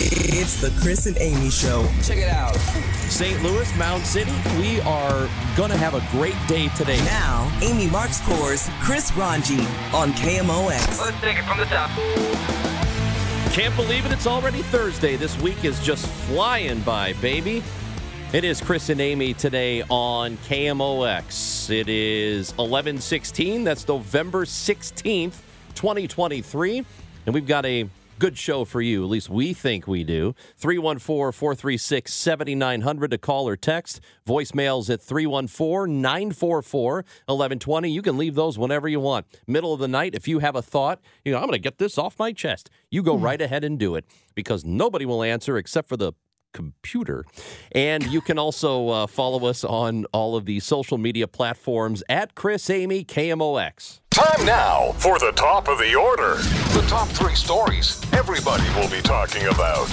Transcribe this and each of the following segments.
It's the Chris and Amy Show. Check it out. St. Louis, Mound City, we are going to have a great day today. Now, Amy Marxkors Chris Ranji on KMOX. Let's take it from the top. Can't believe it, it's already Thursday. This week is just flying by, baby. It is Chris and Amy today on KMOX. It is 1116. That's November 16th, 2023. And we've got a good show for you. At least we think we do. 314 436 7900 to call or text. Voicemails at 314 944 1120. You can leave those whenever you want. Middle of the night, if you have a thought, you know, I'm going to get this off my chest, you go hmm. right ahead and do it because nobody will answer except for the computer. And you can also uh, follow us on all of the social media platforms at Chris Amy KMOX. Time now for the top of the order. The top three stories everybody will be talking about.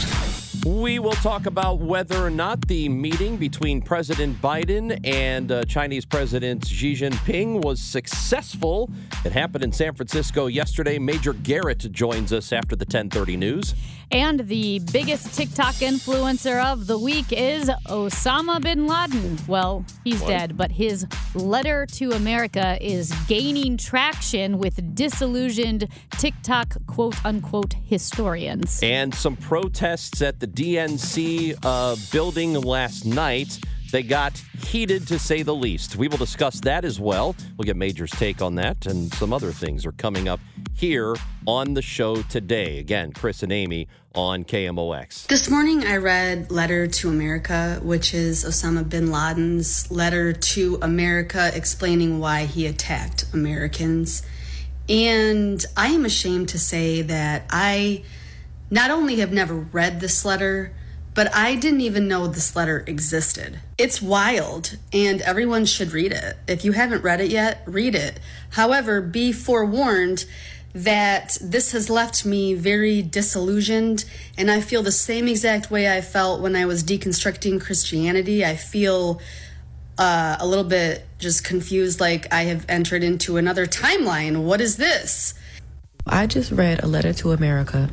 We will talk about whether or not the meeting between President Biden and uh, Chinese President Xi Jinping was successful. It happened in San Francisco yesterday. Major Garrett joins us after the 1030 news. And the biggest TikTok influencer of the week is Osama bin Laden. Well, he's dead, but his letter to America is gaining traction with disillusioned TikTok quote unquote historians. And some protests at the DNC uh, building last night. They got heated to say the least. We will discuss that as well. We'll get Major's take on that, and some other things are coming up here on the show today. Again, Chris and Amy on KMOX. This morning I read Letter to America, which is Osama bin Laden's letter to America explaining why he attacked Americans. And I am ashamed to say that I not only have never read this letter, but I didn't even know this letter existed. It's wild, and everyone should read it. If you haven't read it yet, read it. However, be forewarned that this has left me very disillusioned, and I feel the same exact way I felt when I was deconstructing Christianity. I feel uh, a little bit just confused, like I have entered into another timeline. What is this? I just read a letter to America,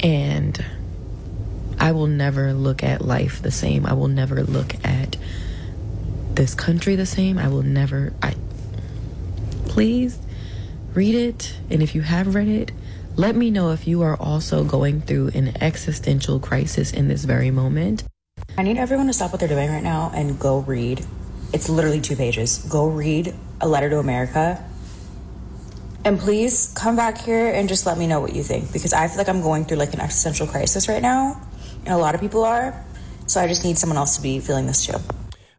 and I will never look at life the same. I will never look at this country the same. I will never. I please read it, and if you have read it, let me know if you are also going through an existential crisis in this very moment. I need everyone to stop what they're doing right now and go read. It's literally two pages. Go read A Letter to America. And please come back here and just let me know what you think because I feel like I'm going through like an existential crisis right now, a lot of people are. So I just need someone else to be feeling this too.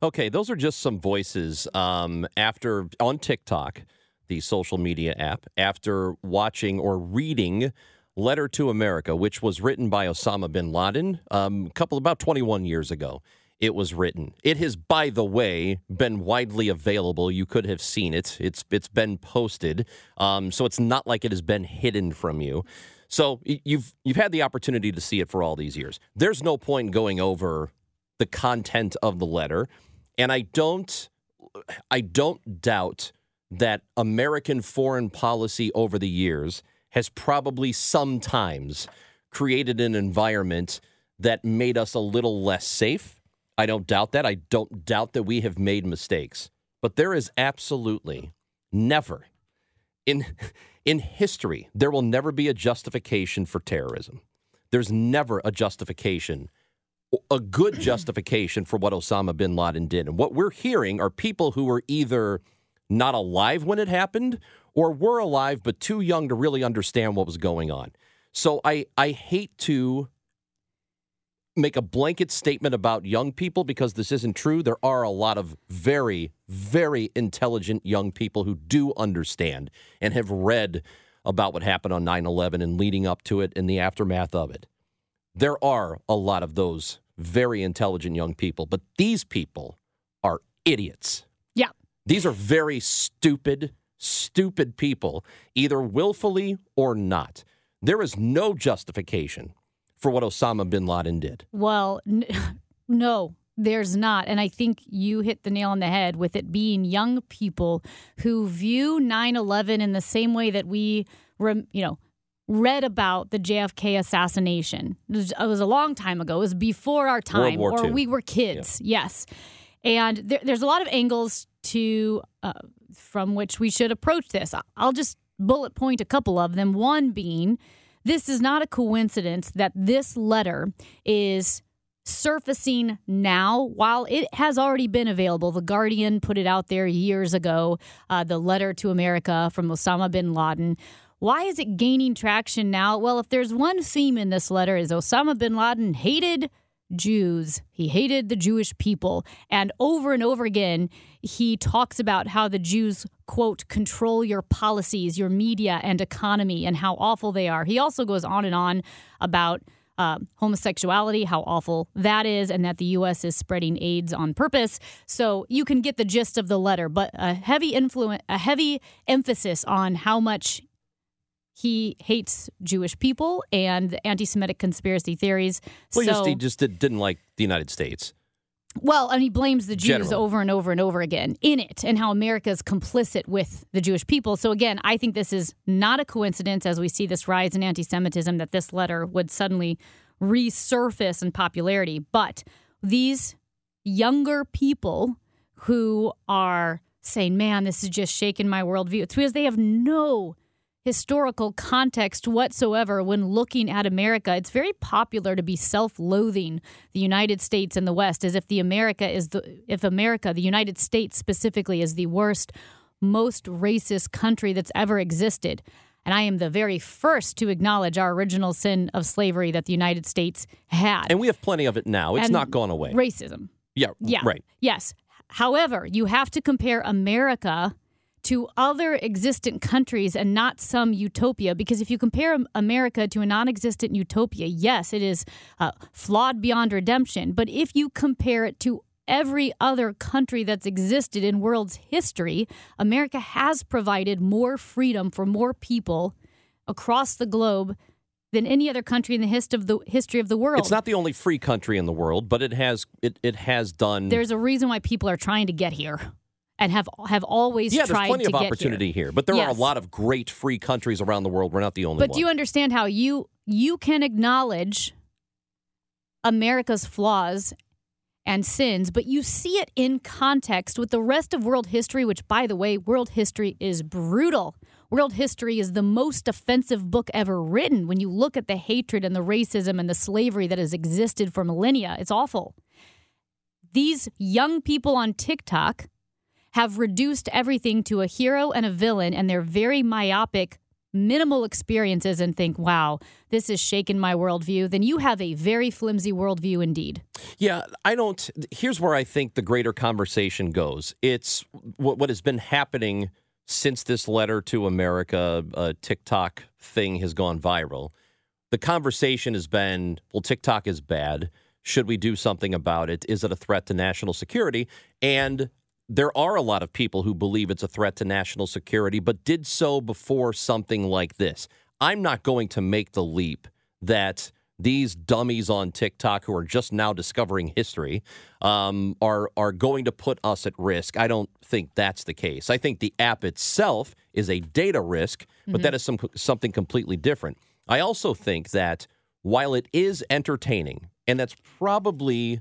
Okay, those are just some voices um, after on TikTok, the social media app, after watching or reading Letter to America, which was written by Osama bin Laden um, a couple about 21 years ago. It was written. It has, by the way, been widely available. You could have seen it. It's it's been posted, um, so it's not like it has been hidden from you. So you've you've had the opportunity to see it for all these years. There's no point in going over the content of the letter, and I don't I don't doubt that American foreign policy over the years has probably sometimes created an environment that made us a little less safe. I don't doubt that. I don't doubt that we have made mistakes. But there is absolutely never in in history there will never be a justification for terrorism. There's never a justification a good justification for what Osama bin Laden did. And what we're hearing are people who were either not alive when it happened or were alive but too young to really understand what was going on. So I I hate to make a blanket statement about young people because this isn't true. There are a lot of very very intelligent young people who do understand and have read about what happened on 9/11 and leading up to it and the aftermath of it. there are a lot of those very intelligent young people, but these people are idiots. Yeah. These are very stupid, stupid people, either willfully or not. There is no justification for what Osama bin Laden did. Well, n- no, there's not. And I think you hit the nail on the head with it being young people who view 9 11 in the same way that we, rem- you know, read about the JFK assassination. It was, it was a long time ago. It was before our time, or II. we were kids. Yes. And there, there's a lot of angles to uh, from which we should approach this. I'll just bullet point a couple of them. One being, this is not a coincidence that this letter is surfacing now while it has already been available. The Guardian put it out there years ago, uh, the letter to America from Osama bin Laden. Why is it gaining traction now? Well, if there's one theme in this letter is Osama bin Laden hated Jews. He hated the Jewish people. And over and over again, he talks about how the Jews, quote, control your policies, your media, and economy, and how awful they are. He also goes on and on about uh, homosexuality, how awful that is, and that the U.S. is spreading AIDS on purpose. So you can get the gist of the letter, but a heavy influence, a heavy emphasis on how much he hates Jewish people and anti-Semitic conspiracy theories. Well, so, just, he just did, didn't like the United States. Well, and he blames the Jews Generally. over and over and over again in it and how America is complicit with the Jewish people. So, again, I think this is not a coincidence as we see this rise in anti Semitism that this letter would suddenly resurface in popularity. But these younger people who are saying, man, this is just shaking my worldview, it's because they have no historical context whatsoever when looking at America. It's very popular to be self-loathing the United States and the West as if the America is the if America, the United States specifically is the worst most racist country that's ever existed. And I am the very first to acknowledge our original sin of slavery that the United States had. And we have plenty of it now. It's And not gone away. Racism. Yeah, Yeah. right. Yes. However, you have to compare America to other existent countries and not some utopia. Because if you compare America to a non existent utopia, yes, it is uh, flawed beyond redemption. But if you compare it to every other country that's existed in world's history, America has provided more freedom for more people across the globe than any other country in the hist of the history of the world. It's not the only free country in the world, but it has it, it has done There's a reason why people are trying to get here and have have always tried. Yeah, there's tried plenty to of get opportunity here. here. but there are a lot of great free countries around the world. We're not the only But one. do you understand how you you can acknowledge America's flaws and sins, but you see it in context with the rest of world history, which by the way, world history is brutal. World history is the most offensive book ever written when you look at the hatred and the racism and the slavery that has existed for millennia. It's awful. These young people on TikTok have reduced everything to a hero and a villain, and they're very myopic, minimal experiences, and think, wow, this has shaken my worldview, then you have a very flimsy worldview indeed. Yeah, I don't. Here's where I think the greater conversation goes. It's what, what has been happening since this letter to America uh, TikTok thing has gone viral. The conversation has been, well, TikTok is bad. Should we do something about it? Is it a threat to national security? And there are a lot of people who believe it's a threat to national security, but did so before something like this. I'm not going to make the leap that these dummies on TikTok who are just now discovering history um, are are going to put us at risk. I don't think that's the case. I think the app itself is a data risk, but that is some something completely different. I also think that while it is entertaining, and that's probably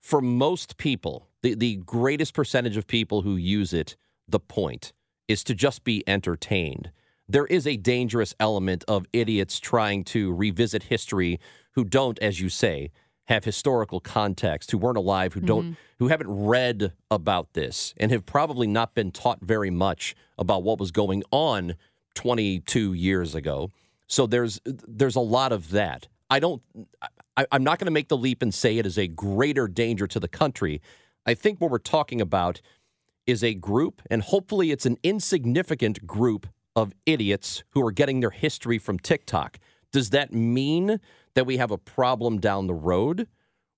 for most people, the, the greatest percentage of people who use it, the point is to just be entertained. There is a dangerous element of idiots trying to revisit history who don't, as you say, have historical context, who weren't alive, who don't, mm-hmm. who haven't read about this, and have probably not been taught very much about what was going on 22 years ago. So there's there's a lot of that. I don't. I, I'm not going to make the leap and say it is a greater danger to the country. I think what we're talking about is a group, and hopefully it's an insignificant group of idiots who are getting their history from TikTok. Does that mean that we have a problem down the road?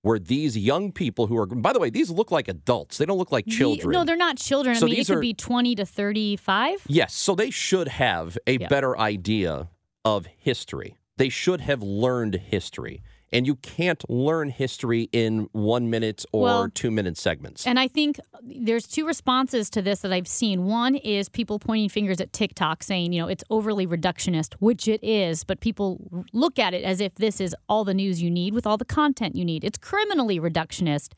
Where these young people who are, by the way, these look like adults. They don't look like The- children. no, they're not children. So I mean, it could are- be 20 to 35. Yes, so they should have a Yeah. better idea of history. They should have learned history. And you can't learn history in one minute or Well, two minute segments. And I think there's two responses to this that I've seen. One is people pointing fingers at TikTok saying, you know, it's overly reductionist, which it is, but people look at it as if this is all the news you need with all the content you need. It's criminally reductionist.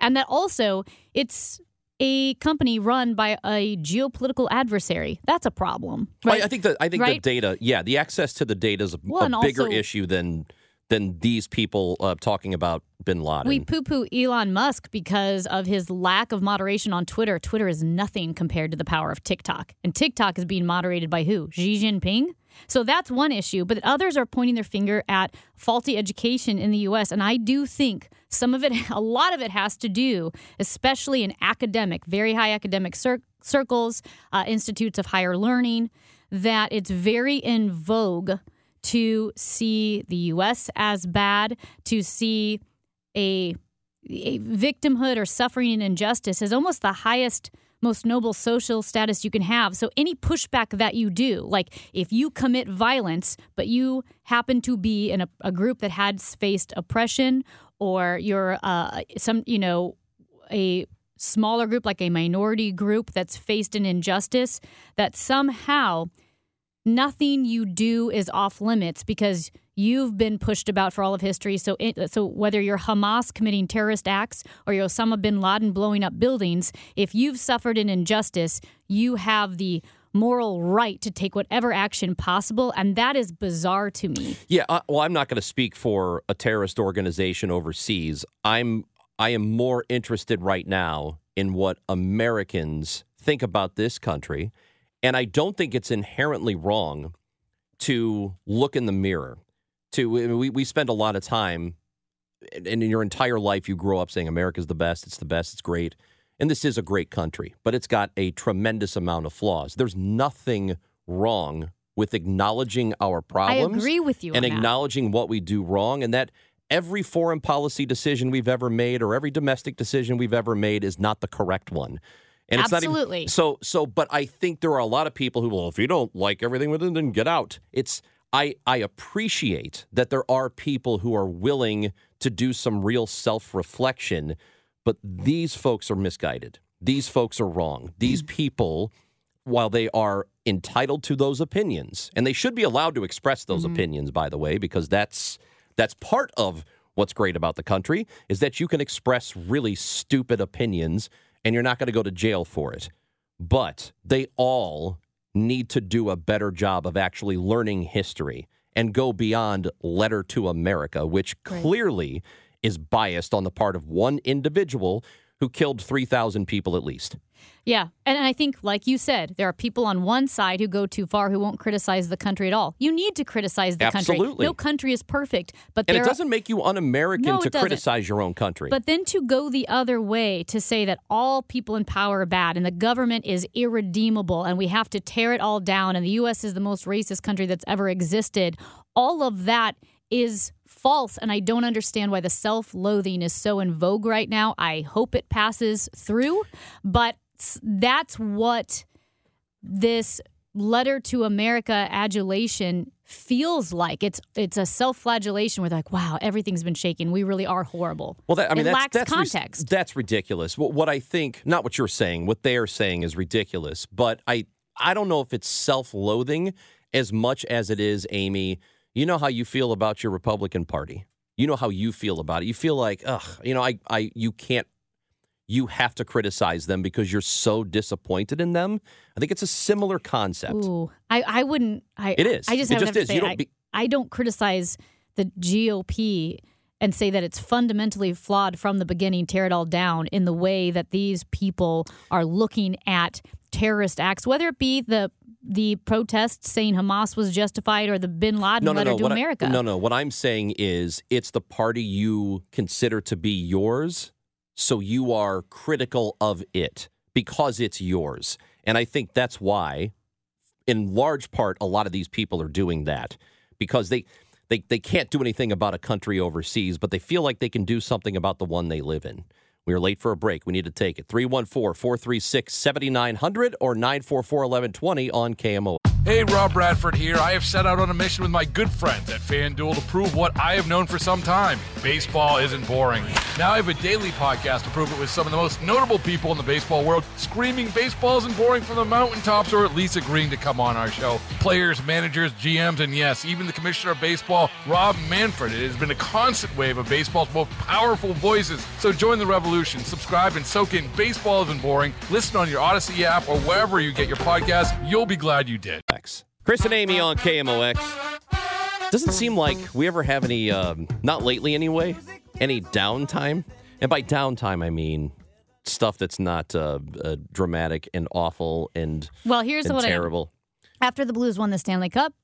And that also it's a company run by a geopolitical adversary. That's a problem. I- Right? I think that I think Right? the data, yeah, the access to the data is a, Well, a bigger also- issue than than these people uh, talking about Bin Laden. We poo poo Elon Musk because of his lack of moderation on Twitter. Twitter is nothing compared to the power of TikTok. And TikTok is being moderated by who? Xi Jinping? So that's one issue. But others are pointing their finger at faulty education in the U.S. And I do think some of it, a lot of it has to do, especially in academic, very high academic cir- circles, uh, institutes of higher learning, that it's very in vogue to see the U.S. as bad, to see a, a victimhood or suffering and injustice as almost the highest, most noble social status you can have. So any pushback that you do, like if you commit violence, but you happen to be in a, a group that has faced oppression, or you're uh, some, you know, a smaller group like a minority group that's faced an injustice, that somehow nothing you do is off limits because you've been pushed about for all of history. So, it, so whether you're Hamas committing terrorist acts or you're Osama bin Laden blowing up buildings, if you've suffered an injustice, you have the moral right to take whatever action possible, and that is bizarre to me. Yeah, uh, well, I'm not going to speak for a terrorist organization overseas. I'm I am more interested right now in what Americans think about this country, and I don't think it's inherently wrong to look in the mirror. To we we spend a lot of time, and in your entire life, you grow up saying America's the best, it's the best, it's great, and this is a great country, but it's got a tremendous amount of flaws. There's nothing wrong with acknowledging our problems I agree with you and on that. acknowledging what we do wrong and that every foreign policy decision we've ever made or every domestic decision we've ever made is not the correct one. And it's Absolutely. not even so so but I think there are a lot of people who well if you don't like everything with it then get out. It's I I appreciate that there are people who are willing to do some real self-reflection, but these folks are misguided. These folks are wrong. These mm. people while they are entitled to those opinions and they should be allowed to express those mm-hmm. opinions by the way because that's that's part of what's great about the country is that you can express really stupid opinions and you're not going to go to jail for it. But they all need to do a better job of actually learning history and go beyond letter to america which clearly is biased on the part of one individual who killed 3000 people at least Yeah. And I think, like you said, there are people on one side who go too far who won't criticize the country at all. You need to criticize the country. Absolutely. No country is perfect, but and it doesn't make you un-american No, to criticize your own country But then to go the other way to say that all people in power are bad and the government is irredeemable and we have to tear it all down and the U.S. is the most racist country that's ever existed, all of that is false. And I don't understand why the self loathing is so in vogue right now. I hope it passes through, but s- that's what this letter to America adulation feels like. It's it's a self-flagellation where they're like, wow, everything's been shaken. We really are horrible. Well, that, I mean, it that's, lacks that's context. that's ridiculous. What, what I think, not what you're saying, what they are saying is ridiculous. But I, I don't know if it's self-loathing as much as it is, Amy. You know how you feel about your Republican Party. You know how you feel about it. You feel like, ugh, you know, I, I, you can't. You have to criticize them because you're so disappointed in them. I think it's a similar concept. Ooh, I, I wouldn't. I, It is. I just It have just to is. say, You don't I, be- I don't criticize the GOP and say that it's fundamentally flawed from the beginning, tear it all down in the way that these people are looking at terrorist acts, whether it be the the protests saying Hamas was justified or the Bin Laden no, no, letter no. to What I- America. no, no. What I'm saying is it's the party you consider to be yours, so you are critical of it because it's yours. And I think that's why, in large part, a lot of these people are doing that because they they they can't do anything about a country overseas, but they feel like they can do something about the one they live in. We are late for a break. We need to take it. 314 436 7900 or 944 1120 on KMO. Hey, Rob Bradford here. I have set out on a mission with my good friends at FanDuel to prove what I have known for some time baseball isn't boring. Now I have a daily podcast to prove it with some of the most notable people in the baseball world screaming baseball isn't boring from the mountaintops or at least agreeing to come on our show. Players, managers, GMs, and yes, even the commissioner of baseball, Rob Manfred. It has been a constant wave of baseball's most powerful voices. So join the revolution. Subscribe and soak in Baseball Isn't Boring. Listen on your Odyssey app or wherever you get your podcast. You'll be glad you did. Chris and Amy on KMOX. Doesn't seem like we ever have any, um, not lately anyway, any downtime. And by downtime, I mean stuff that's not uh, uh, dramatic and awful and, Well, here's and what I terrible. after the Blues won the Stanley Cup,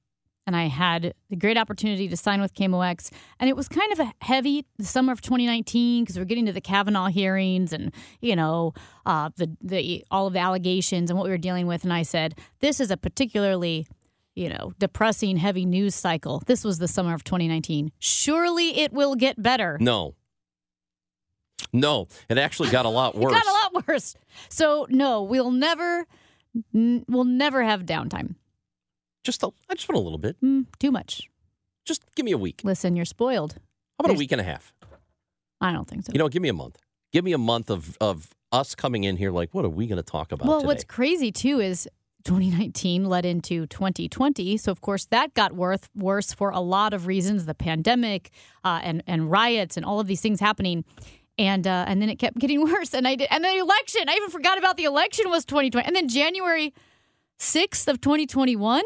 and I had the great opportunity to sign with KMOX, and it was kind of a heavy the summer of 2019 because we're getting to the Kavanaugh hearings and you know uh, the the all of the allegations and what we were dealing with, and I said this is a particularly you know depressing, heavy news cycle. This was the summer of 2019. Surely it will get better. No. No, it actually got a lot It worse. got a lot worse. So no, we'll never n- we'll never have downtime. Just a, I just want a little bit. Mm, too much. Just give me a week. Listen, you're spoiled. How about a week and a half? I don't think so. You know, give me a month. Give me a month of of us coming in here like, what are we going to talk about well, today? what's crazy too is 2019 led into 2020. So of course that got worth, worse for a lot of reasons: the pandemic uh, and and riots and all of these things happening. And uh, and then it kept getting worse. And I did, and the election. I even forgot about the election was 2020. And then January 6th of 2021.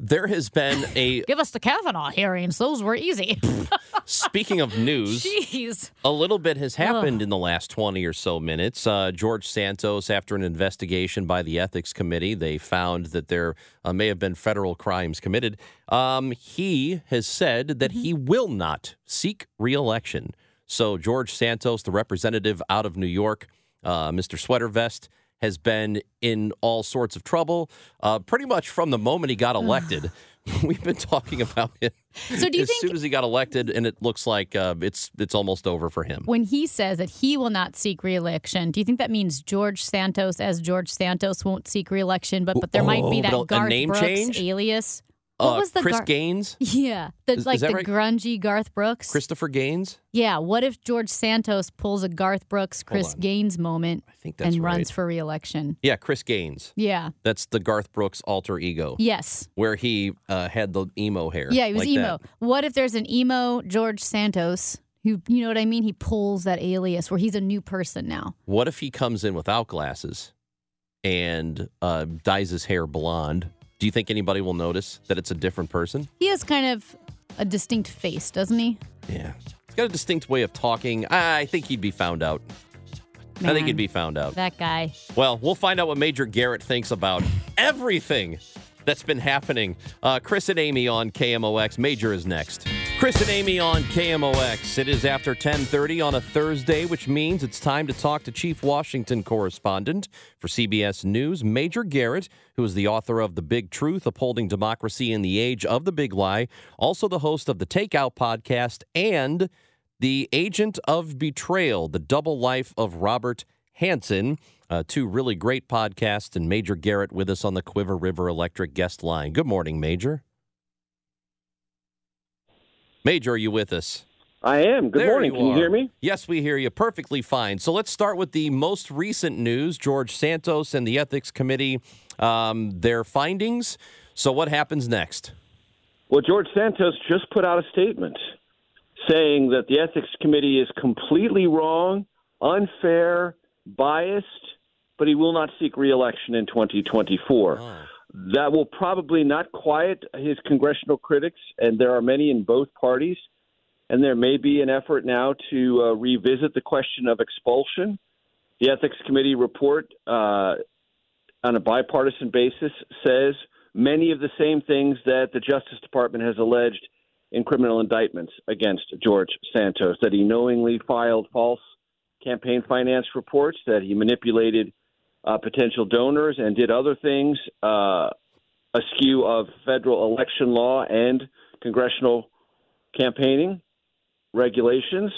There has been a Give us the Kavanaugh hearings; those were easy. speaking of news. Jeez. A little bit has happened in the last 20 or so minutes. Uh, George Santos, after an investigation by the Ethics Committee, they found that there uh, may have been federal crimes committed. Um, he has said that he will not seek reelection. So, George Santos, the representative out of New York, uh, Mr. Sweater Vest, has been in all sorts of trouble uh, pretty much from the moment he got elected. We've been talking about him So do you as think- soon as he got elected, and it looks like uh, it's it's almost over for him. When he says that he will not seek reelection, do you think that means George Santos, as George Santos, won't seek reelection? But but there might be Oh, that but a- a Garth name Brooks change? alias. What Uh, was the Chris Gar- Gaines, Yeah, the Is- like is the right? grungy Garth Brooks. Christopher Gaines. yeah, what if George Santos pulls a Garth Brooks, Chris. Gaines moment I think that's and right. runs for reelection? Yeah, Chris Gaines. Yeah. That's the Garth Brooks alter ego, Yes. where he uh, had the emo hair. Yeah, he was like emo. that. What if there's an emo George Santos who, you know what I mean? He pulls that alias where he's a new person now. What if he comes in without glasses and uh, dyes his hair blonde? Do you think anybody will notice that it's a different person? He has kind of a distinct face, doesn't he? Yeah. He's got a distinct way of talking. I think he'd be found out. I think he'd be found out. that guy. Well, we'll find out what Major Garrett thinks about everything that's been happening. Uh, Chris and Amy on KMOX. Major is next. Chris and Amy on KMOX. It is after 10:30 on a Thursday, which means it's time to talk to Chief Washington correspondent for CBS News, Major Garrett, who is the author of The Big Truth: Upholding Democracy in the Age of the Big Lie, also the host of the Takeout podcast and the Agent of Betrayal: The Double Life of Robert Hanssen. Uh, two really great podcasts, and Major Garrett with us on the Cuivre River Electric guest line. Good morning, Major. Major, are you with us? I am. Good There morning. Can you hear me? Yes, we hear you perfectly fine. So let's start with the most recent news George Santos and the Ethics Committee, um, their findings. So, what happens next? Well, George Santos just put out a statement saying that the Ethics Committee is completely wrong, unfair, biased, but he will not seek reelection in 2024. That will probably not quiet his congressional critics, and there are many in both parties. And there may be an effort now to uh, revisit the question of expulsion. The Ethics Committee report, uh, on a bipartisan basis, says many of the same things that the Justice Department has alleged in criminal indictments against George Santos that he knowingly filed false campaign finance reports, that he manipulated uh, potential donors and did other things uh, askew of federal election law and congressional campaigning regulations.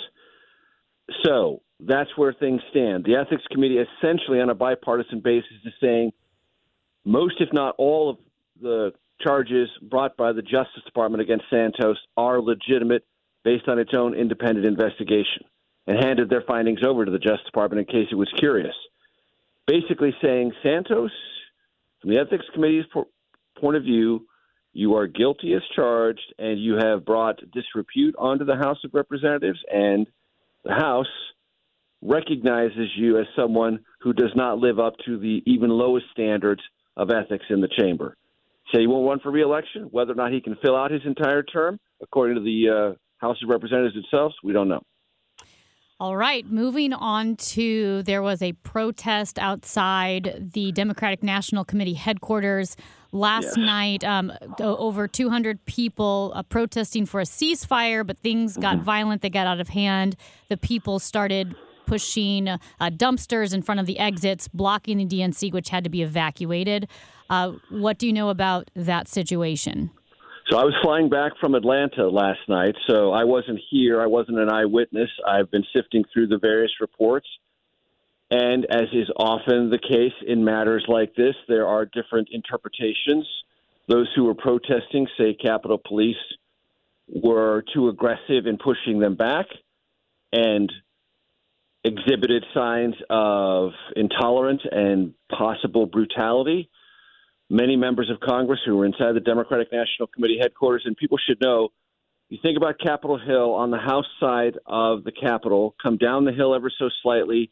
So that's where things stand. The Ethics Committee, essentially on a bipartisan basis, is saying most, if not all, of the charges brought by the Justice Department against Santos are legitimate based on its own independent investigation and handed their findings over to the Justice Department in case it was curious. Basically saying, Santos, from the Ethics Committee's point of view, you are guilty as charged and you have brought disrepute onto the House of Representatives, and the House recognizes you as someone who does not live up to the even lowest standards of ethics in the chamber. Say he won't run for reelection. Whether or not he can fill out his entire term, according to the uh, House of Representatives itself, we don't know. All right, moving on to there was a protest outside the Democratic National Committee headquarters last night. Um, over 200 people uh, protesting for a ceasefire, but things got mm-hmm. violent. They got out of hand. The people started pushing uh, dumpsters in front of the exits, blocking the DNC, which had to be evacuated. Uh, what do you know about that situation? So I was flying back from Atlanta last night, so I wasn't here. I wasn't an eyewitness. I've been sifting through the various reports. And as is often the case in matters like this, there are different interpretations. Those who were protesting say Capitol Police were too aggressive in pushing them back and exhibited signs of intolerance and possible brutality many members of Congress who were inside the Democratic National Committee headquarters. And people should know you think about Capitol Hill on the House side of the Capitol, come down the hill ever so slightly,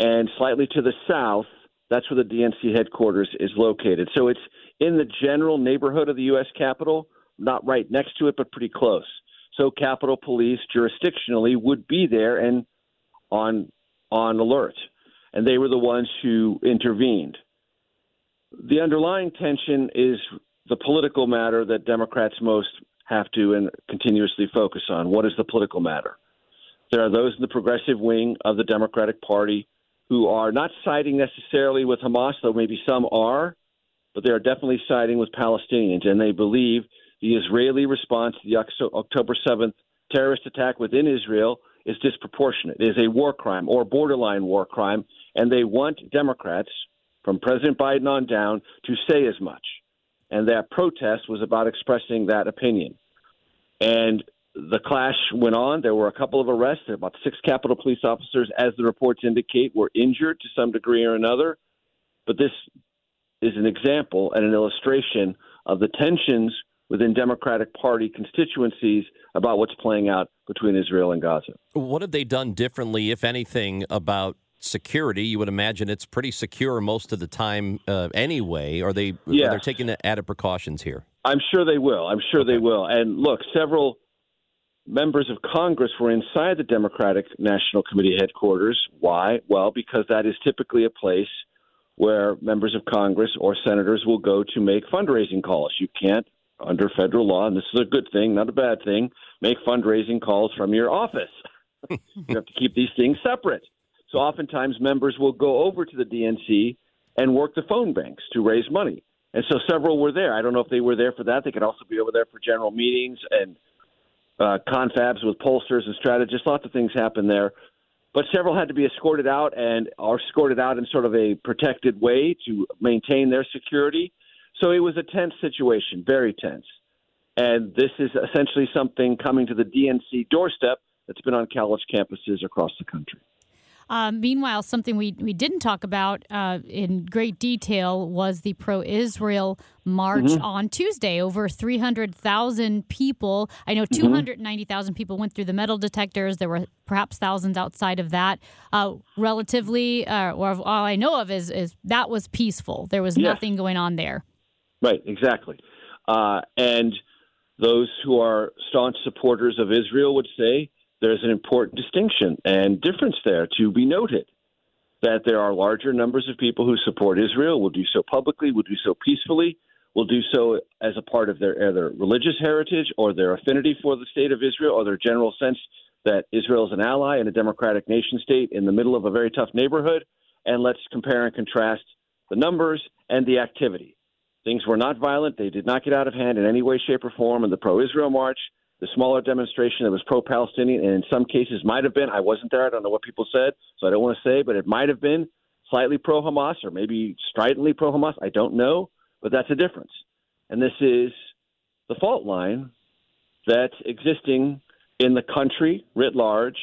and slightly to the south, that's where the DNC headquarters is located. So it's in the general neighborhood of the U.S. Capitol, not right next to it, but pretty close. So Capitol Police jurisdictionally would be there and on on alert, and they were the ones who intervened the underlying tension is the political matter that Democrats most have to and continuously focus on. What is the political matter? There are those in the progressive wing of the Democratic Party who are not siding necessarily with Hamas, though maybe some are, but they are definitely siding with Palestinians, and they believe the Israeli response to the October 7th terrorist attack within Israel is disproportionate. It is a war crime or borderline war crime, and they want Democrats, from President Biden on down to say as much. And that protest was about expressing that opinion. And the clash went on. There were a couple of arrests. About six Capitol Police officers, as the reports indicate, were injured to some degree or another. But this is an example and an illustration of the tensions within Democratic Party constituencies about what's playing out between Israel and Gaza. What have they done differently, if anything, about security. You would imagine it's pretty secure most of the time uh, anyway. Are they? Yes. Are they taking added precautions here? I'm sure they will. I'm sure okay. they will. And look, several members of Congress were inside the Democratic National Committee headquarters. Why? Well, because that is typically a place where members of Congress or senators will go to make fundraising calls. You can't, under federal law, and this is a good thing, not a bad thing, make fundraising calls from your office. you have to keep these things separate. So oftentimes members will go over to the DNC and work the phone banks to raise money. And so several were there. I don't know if they were there for that. They could also be over there for general meetings and uh, confabs with pollsters and strategists. Lots of things happen there. But several had to be escorted out and are escorted out in sort of a protected way to maintain their security. So it was a tense situation, very tense. And this is essentially something coming to the DNC doorstep that's been on college campuses across the country. Um, meanwhile, something we, we didn't talk about uh, in great detail was the pro Israel march mm-hmm. on Tuesday. Over 300,000 people. I know mm-hmm. 290,000 people went through the metal detectors. There were perhaps thousands outside of that. Uh, relatively, uh, or all I know of is, is that was peaceful. There was nothing going on there. Right, exactly. Uh, and those who are staunch supporters of Israel would say there's an important distinction and difference there to be noted that there are larger numbers of people who support Israel, will do so publicly, will do so peacefully, will do so as a part of their either religious heritage or their affinity for the state of Israel or their general sense that Israel is an ally and a democratic nation state in the middle of a very tough neighborhood. And let's compare and contrast the numbers and the activity. Things were not violent. They did not get out of hand in any way, shape, or form. in the pro Israel march, the smaller demonstration that was pro Palestinian, and in some cases might have been, I wasn't there, I don't know what people said, so I don't want to say, but it might have been slightly pro Hamas or maybe stridently pro Hamas. I don't know, but that's a difference. And this is the fault line that's existing in the country writ large.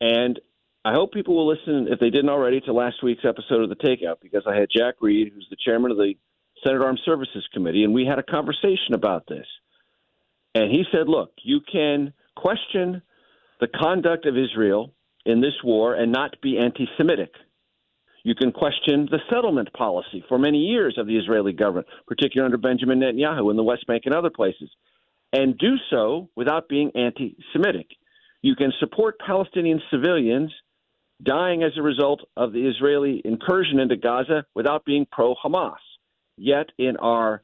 And I hope people will listen, if they didn't already, to last week's episode of The Takeout because I had Jack Reed, who's the chairman of the Senate Armed Services Committee, and we had a conversation about this. And he said, look, you can question the conduct of Israel in this war and not be anti Semitic. You can question the settlement policy for many years of the Israeli government, particularly under Benjamin Netanyahu in the West Bank and other places, and do so without being anti Semitic. You can support Palestinian civilians dying as a result of the Israeli incursion into Gaza without being pro Hamas. Yet, in our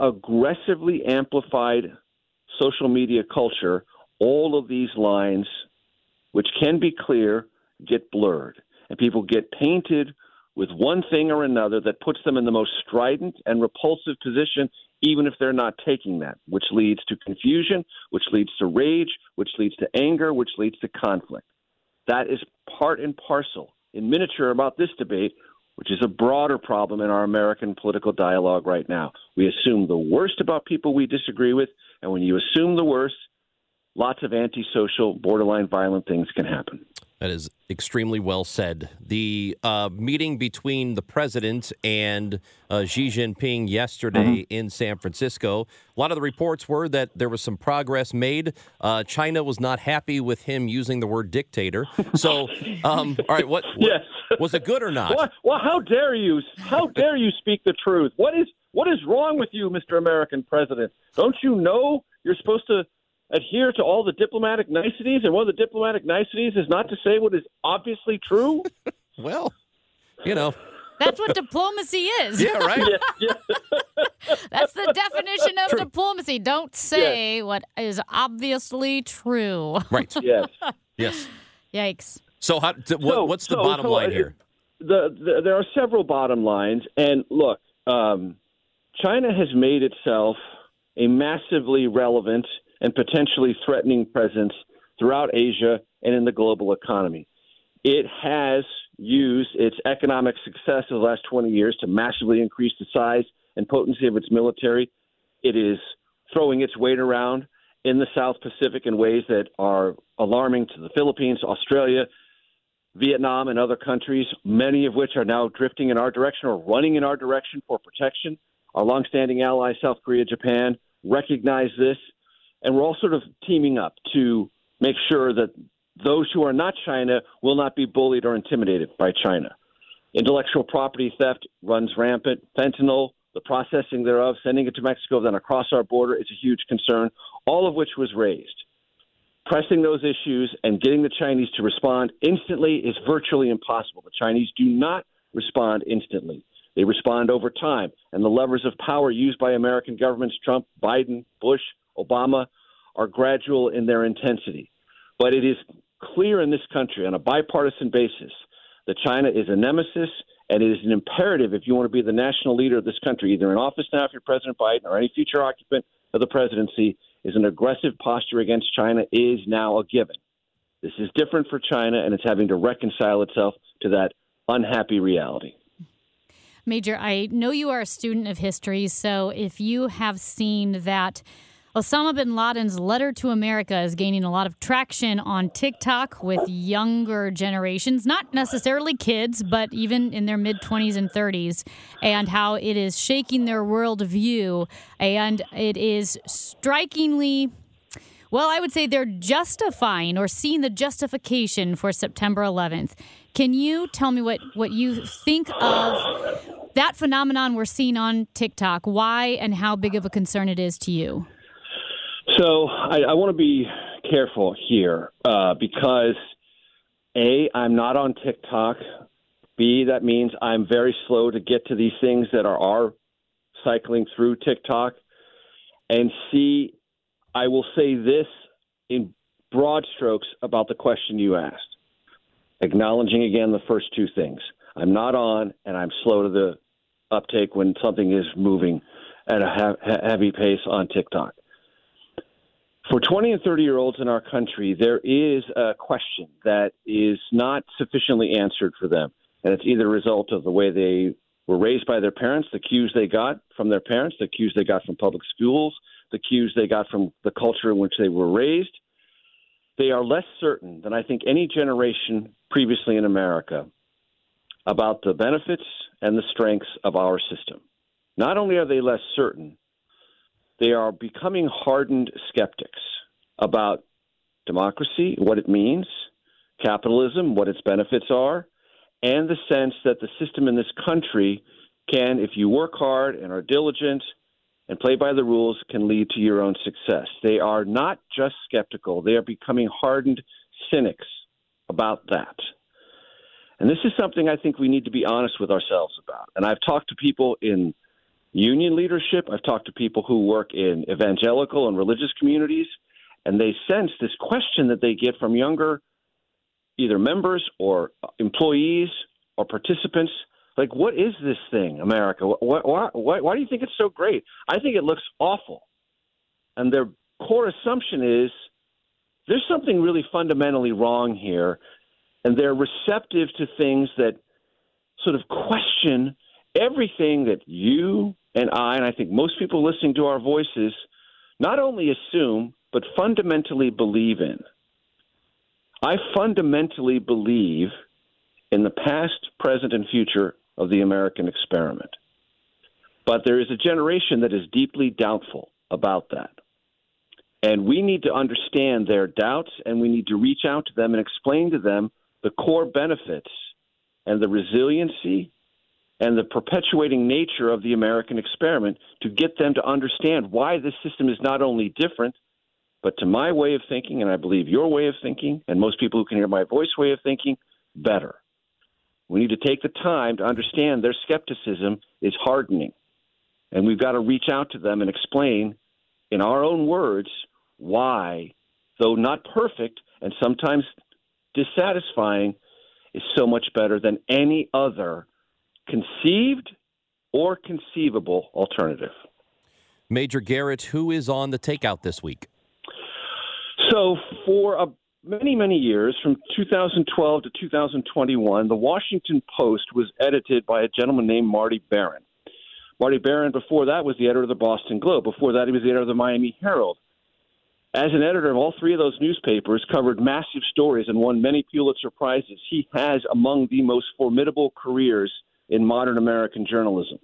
aggressively amplified social media culture, all of these lines, which can be clear, get blurred. And people get painted with one thing or another that puts them in the most strident and repulsive position, even if they're not taking that, which leads to confusion, which leads to rage, which leads to anger, which leads to conflict. That is part and parcel in miniature about this debate, which is a broader problem in our American political dialogue right now. We assume the worst about people we disagree with, and when you assume the worst, lots of antisocial, borderline violent things can happen. That is extremely well said. The uh, meeting between the president and uh, Xi Jinping yesterday mm-hmm. in San Francisco, a lot of the reports were that there was some progress made. Uh, China was not happy with him using the word dictator. So, um, all right, what, yes. was it good or not? Well, well, how dare you? How dare you speak the truth? What is what is wrong with you, Mr. American President? Don't you know you're supposed to adhere to all the diplomatic niceties, and one of the diplomatic niceties is not to say what is obviously true? well, you know. That's what diplomacy is. Yeah, right. yeah, yeah. That's the definition of true. diplomacy. Don't say yes. what is obviously true. Right. Yes. yes. Yikes. So, how, what, so, what's the so, bottom so line here? The, the, there are several bottom lines, and look, um, China has made itself a massively relevant and potentially threatening presence throughout Asia and in the global economy. It has used its economic success of the last 20 years to massively increase the size and potency of its military. It is throwing its weight around in the South Pacific in ways that are alarming to the Philippines, Australia, Vietnam, and other countries, many of which are now drifting in our direction or running in our direction for protection. Our longstanding allies, South Korea, Japan, recognize this and we're all sort of teaming up to make sure that those who are not China will not be bullied or intimidated by China. Intellectual property theft runs rampant. Fentanyl, the processing thereof, sending it to Mexico, then across our border is a huge concern, all of which was raised. Pressing those issues and getting the Chinese to respond instantly is virtually impossible. The Chinese do not respond instantly. They respond over time. And the levers of power used by American governments, Trump, Biden, Bush, Obama, are gradual in their intensity. But it is clear in this country on a bipartisan basis that China is a nemesis, and it is an imperative if you want to be the national leader of this country, either in office now if you're President Biden or any future occupant of the presidency, is an aggressive posture against China is now a given. This is different for China, and it's having to reconcile itself to that unhappy reality. Major, I know you are a student of history, so if you have seen that Osama bin Laden's letter to America is gaining a lot of traction on TikTok with younger generations, not necessarily kids, but even in their mid 20s and 30s, and how it is shaking their worldview. And it is strikingly well, I would say they're justifying or seeing the justification for September 11th. Can you tell me what, what you think of that phenomenon we're seeing on TikTok? Why and how big of a concern it is to you? So I, I want to be careful here uh, because a I'm not on TikTok. B that means I'm very slow to get to these things that are, are cycling through TikTok. And C, I will say this in broad strokes about the question you asked, acknowledging again the first two things. I'm not on, and I'm slow to the uptake when something is moving at a he- heavy pace on TikTok. For 20 and 30 year olds in our country, there is a question that is not sufficiently answered for them. And it's either a result of the way they were raised by their parents, the cues they got from their parents, the cues they got from public schools, the cues they got from the culture in which they were raised. They are less certain than I think any generation previously in America about the benefits and the strengths of our system. Not only are they less certain, they are becoming hardened skeptics about democracy, what it means, capitalism, what its benefits are, and the sense that the system in this country can, if you work hard and are diligent and play by the rules, can lead to your own success. They are not just skeptical, they are becoming hardened cynics about that. And this is something I think we need to be honest with ourselves about. And I've talked to people in union leadership, I've talked to people who work in evangelical and religious communities, and they sense this question that they get from younger either members or employees or participants like what is this thing america? Why, why, why, why do you think it's so great? I think it looks awful. And their core assumption is there's something really fundamentally wrong here and they're receptive to things that sort of question everything that you and I, and I think most people listening to our voices, not only assume, but fundamentally believe in. I fundamentally believe in the past, present, and future of the American experiment. But there is a generation that is deeply doubtful about that. And we need to understand their doubts and we need to reach out to them and explain to them the core benefits and the resiliency and the perpetuating nature of the American experiment to get them to understand why this system is not only different, but to my way of thinking, and I believe your way of thinking, and most people who can hear my voice way of thinking, better. We need to take the time to understand their skepticism is hardening. And we've got to reach out to them and explain in our own words why, though not perfect and sometimes dissatisfying, is so much better than any other conceived or conceivable alternative. Major Garrett, who is on the takeout this week? So, for a, many, many years, from 2012 to 2021, the Washington Post was edited by a gentleman named Marty Baron. Marty Baron, before that, was the editor of the Boston Globe. Before that, he was the editor of the Miami Herald. As an editor of all three of those newspapers, covered massive stories and won many Pulitzer Prizes. He has among the most formidable careers in modern American journalism.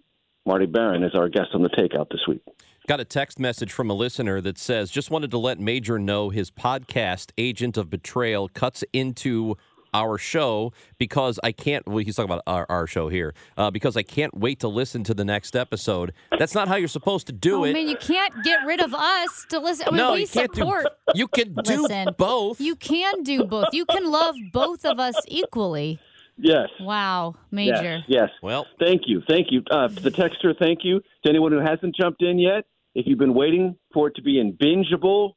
Marty Baron is our guest on the takeout this week. Got a text message from a listener that says, just wanted to let Major know his podcast, Agent of Betrayal, cuts into our show because I can't. Well, he's talking about our, our show here uh, because I can't wait to listen to the next episode. That's not how you're supposed to do oh, it. man, you can't get rid of us to listen. I mean, no, we you can't support. do. You can do Listen, both. You can do both. You can love both of us equally. Yes. Wow, Major. Yes. yes. Well, thank you. Thank you. Uh, to the texter, thank you. To anyone who hasn't jumped in yet, if you've been waiting for it to be in bingeable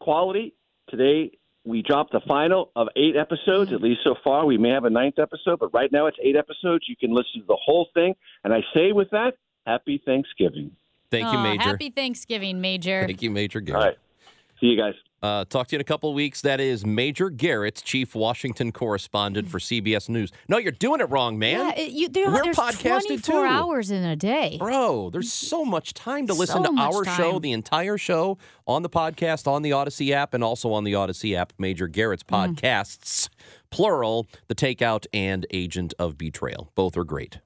quality, today we dropped the final of eight episodes, at least so far. We may have a ninth episode, but right now it's eight episodes. You can listen to the whole thing. And I say with that, happy Thanksgiving. Thank you, Major. Happy Thanksgiving, Major. Thank you, Major Garrett. All right. See you guys. Uh, talk to you in a couple of weeks. That is Major Garrett, chief Washington correspondent for CBS News. No, you're doing it wrong, man. Yeah, it, you, there, We're there's podcasting 24 too. hours in a day. Bro, there's so much time to listen So to our show, the entire show on the podcast, on the Audacy app, and also on the Audacy app, Major Garrett's Mm. podcasts, plural, The Takeout and Agent of Betrayal. Both are great.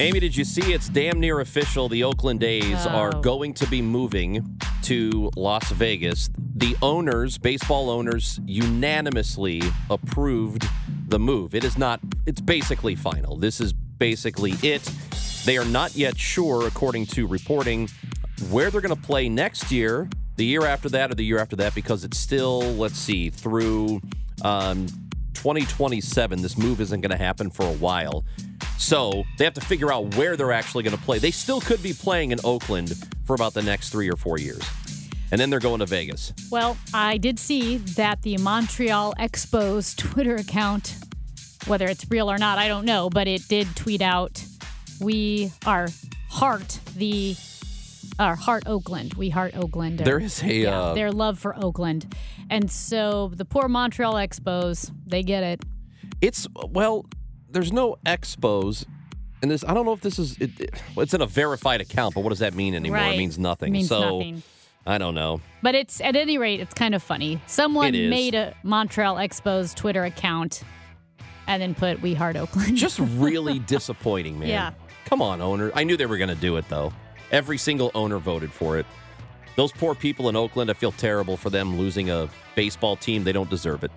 Amy, did you see it's damn near official? The Oakland A's are Oh. going to be moving to Las Vegas. The owners, baseball owners, unanimously approved the move. It is not, it's basically final. This is basically it. They are not yet sure, according to reporting, where they're going to play next year, the year after that, or the year after that, because it's still, let's see, through um, 2027. This move isn't going to happen for a while. So they have to figure out where they're actually going to play. They still could be playing in Oakland for about the next three or four years. And then they're going to Vegas. Well, I did see that the Montreal Expos Twitter account, whether it's real or not, I don't know, but it did tweet out we are heart the our heart Oakland. We heart Oakland. There is a yeah, uh, their love for Oakland, and so the poor Montreal Expos, they get it. It's well, there's no expos, and this I don't know if this is it, it- it's in a verified account, but what does that mean anymore? Right. It means nothing. Means so nothing. I don't know. But it's at any rate, it's kind of funny. Someone made a Montreal Expos Twitter account and then put "We Heart Oakland." Just really disappointing, man. Yeah. Come on, owner. I knew they were going to do it though. Every single owner voted for it. Those poor people in Oakland, I feel terrible for them losing a baseball team. They don't deserve it.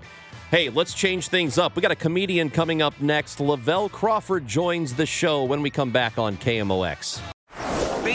Hey, let's change things up. We got a comedian coming up next. Lavell Crawford joins the show when we come back on KMOX.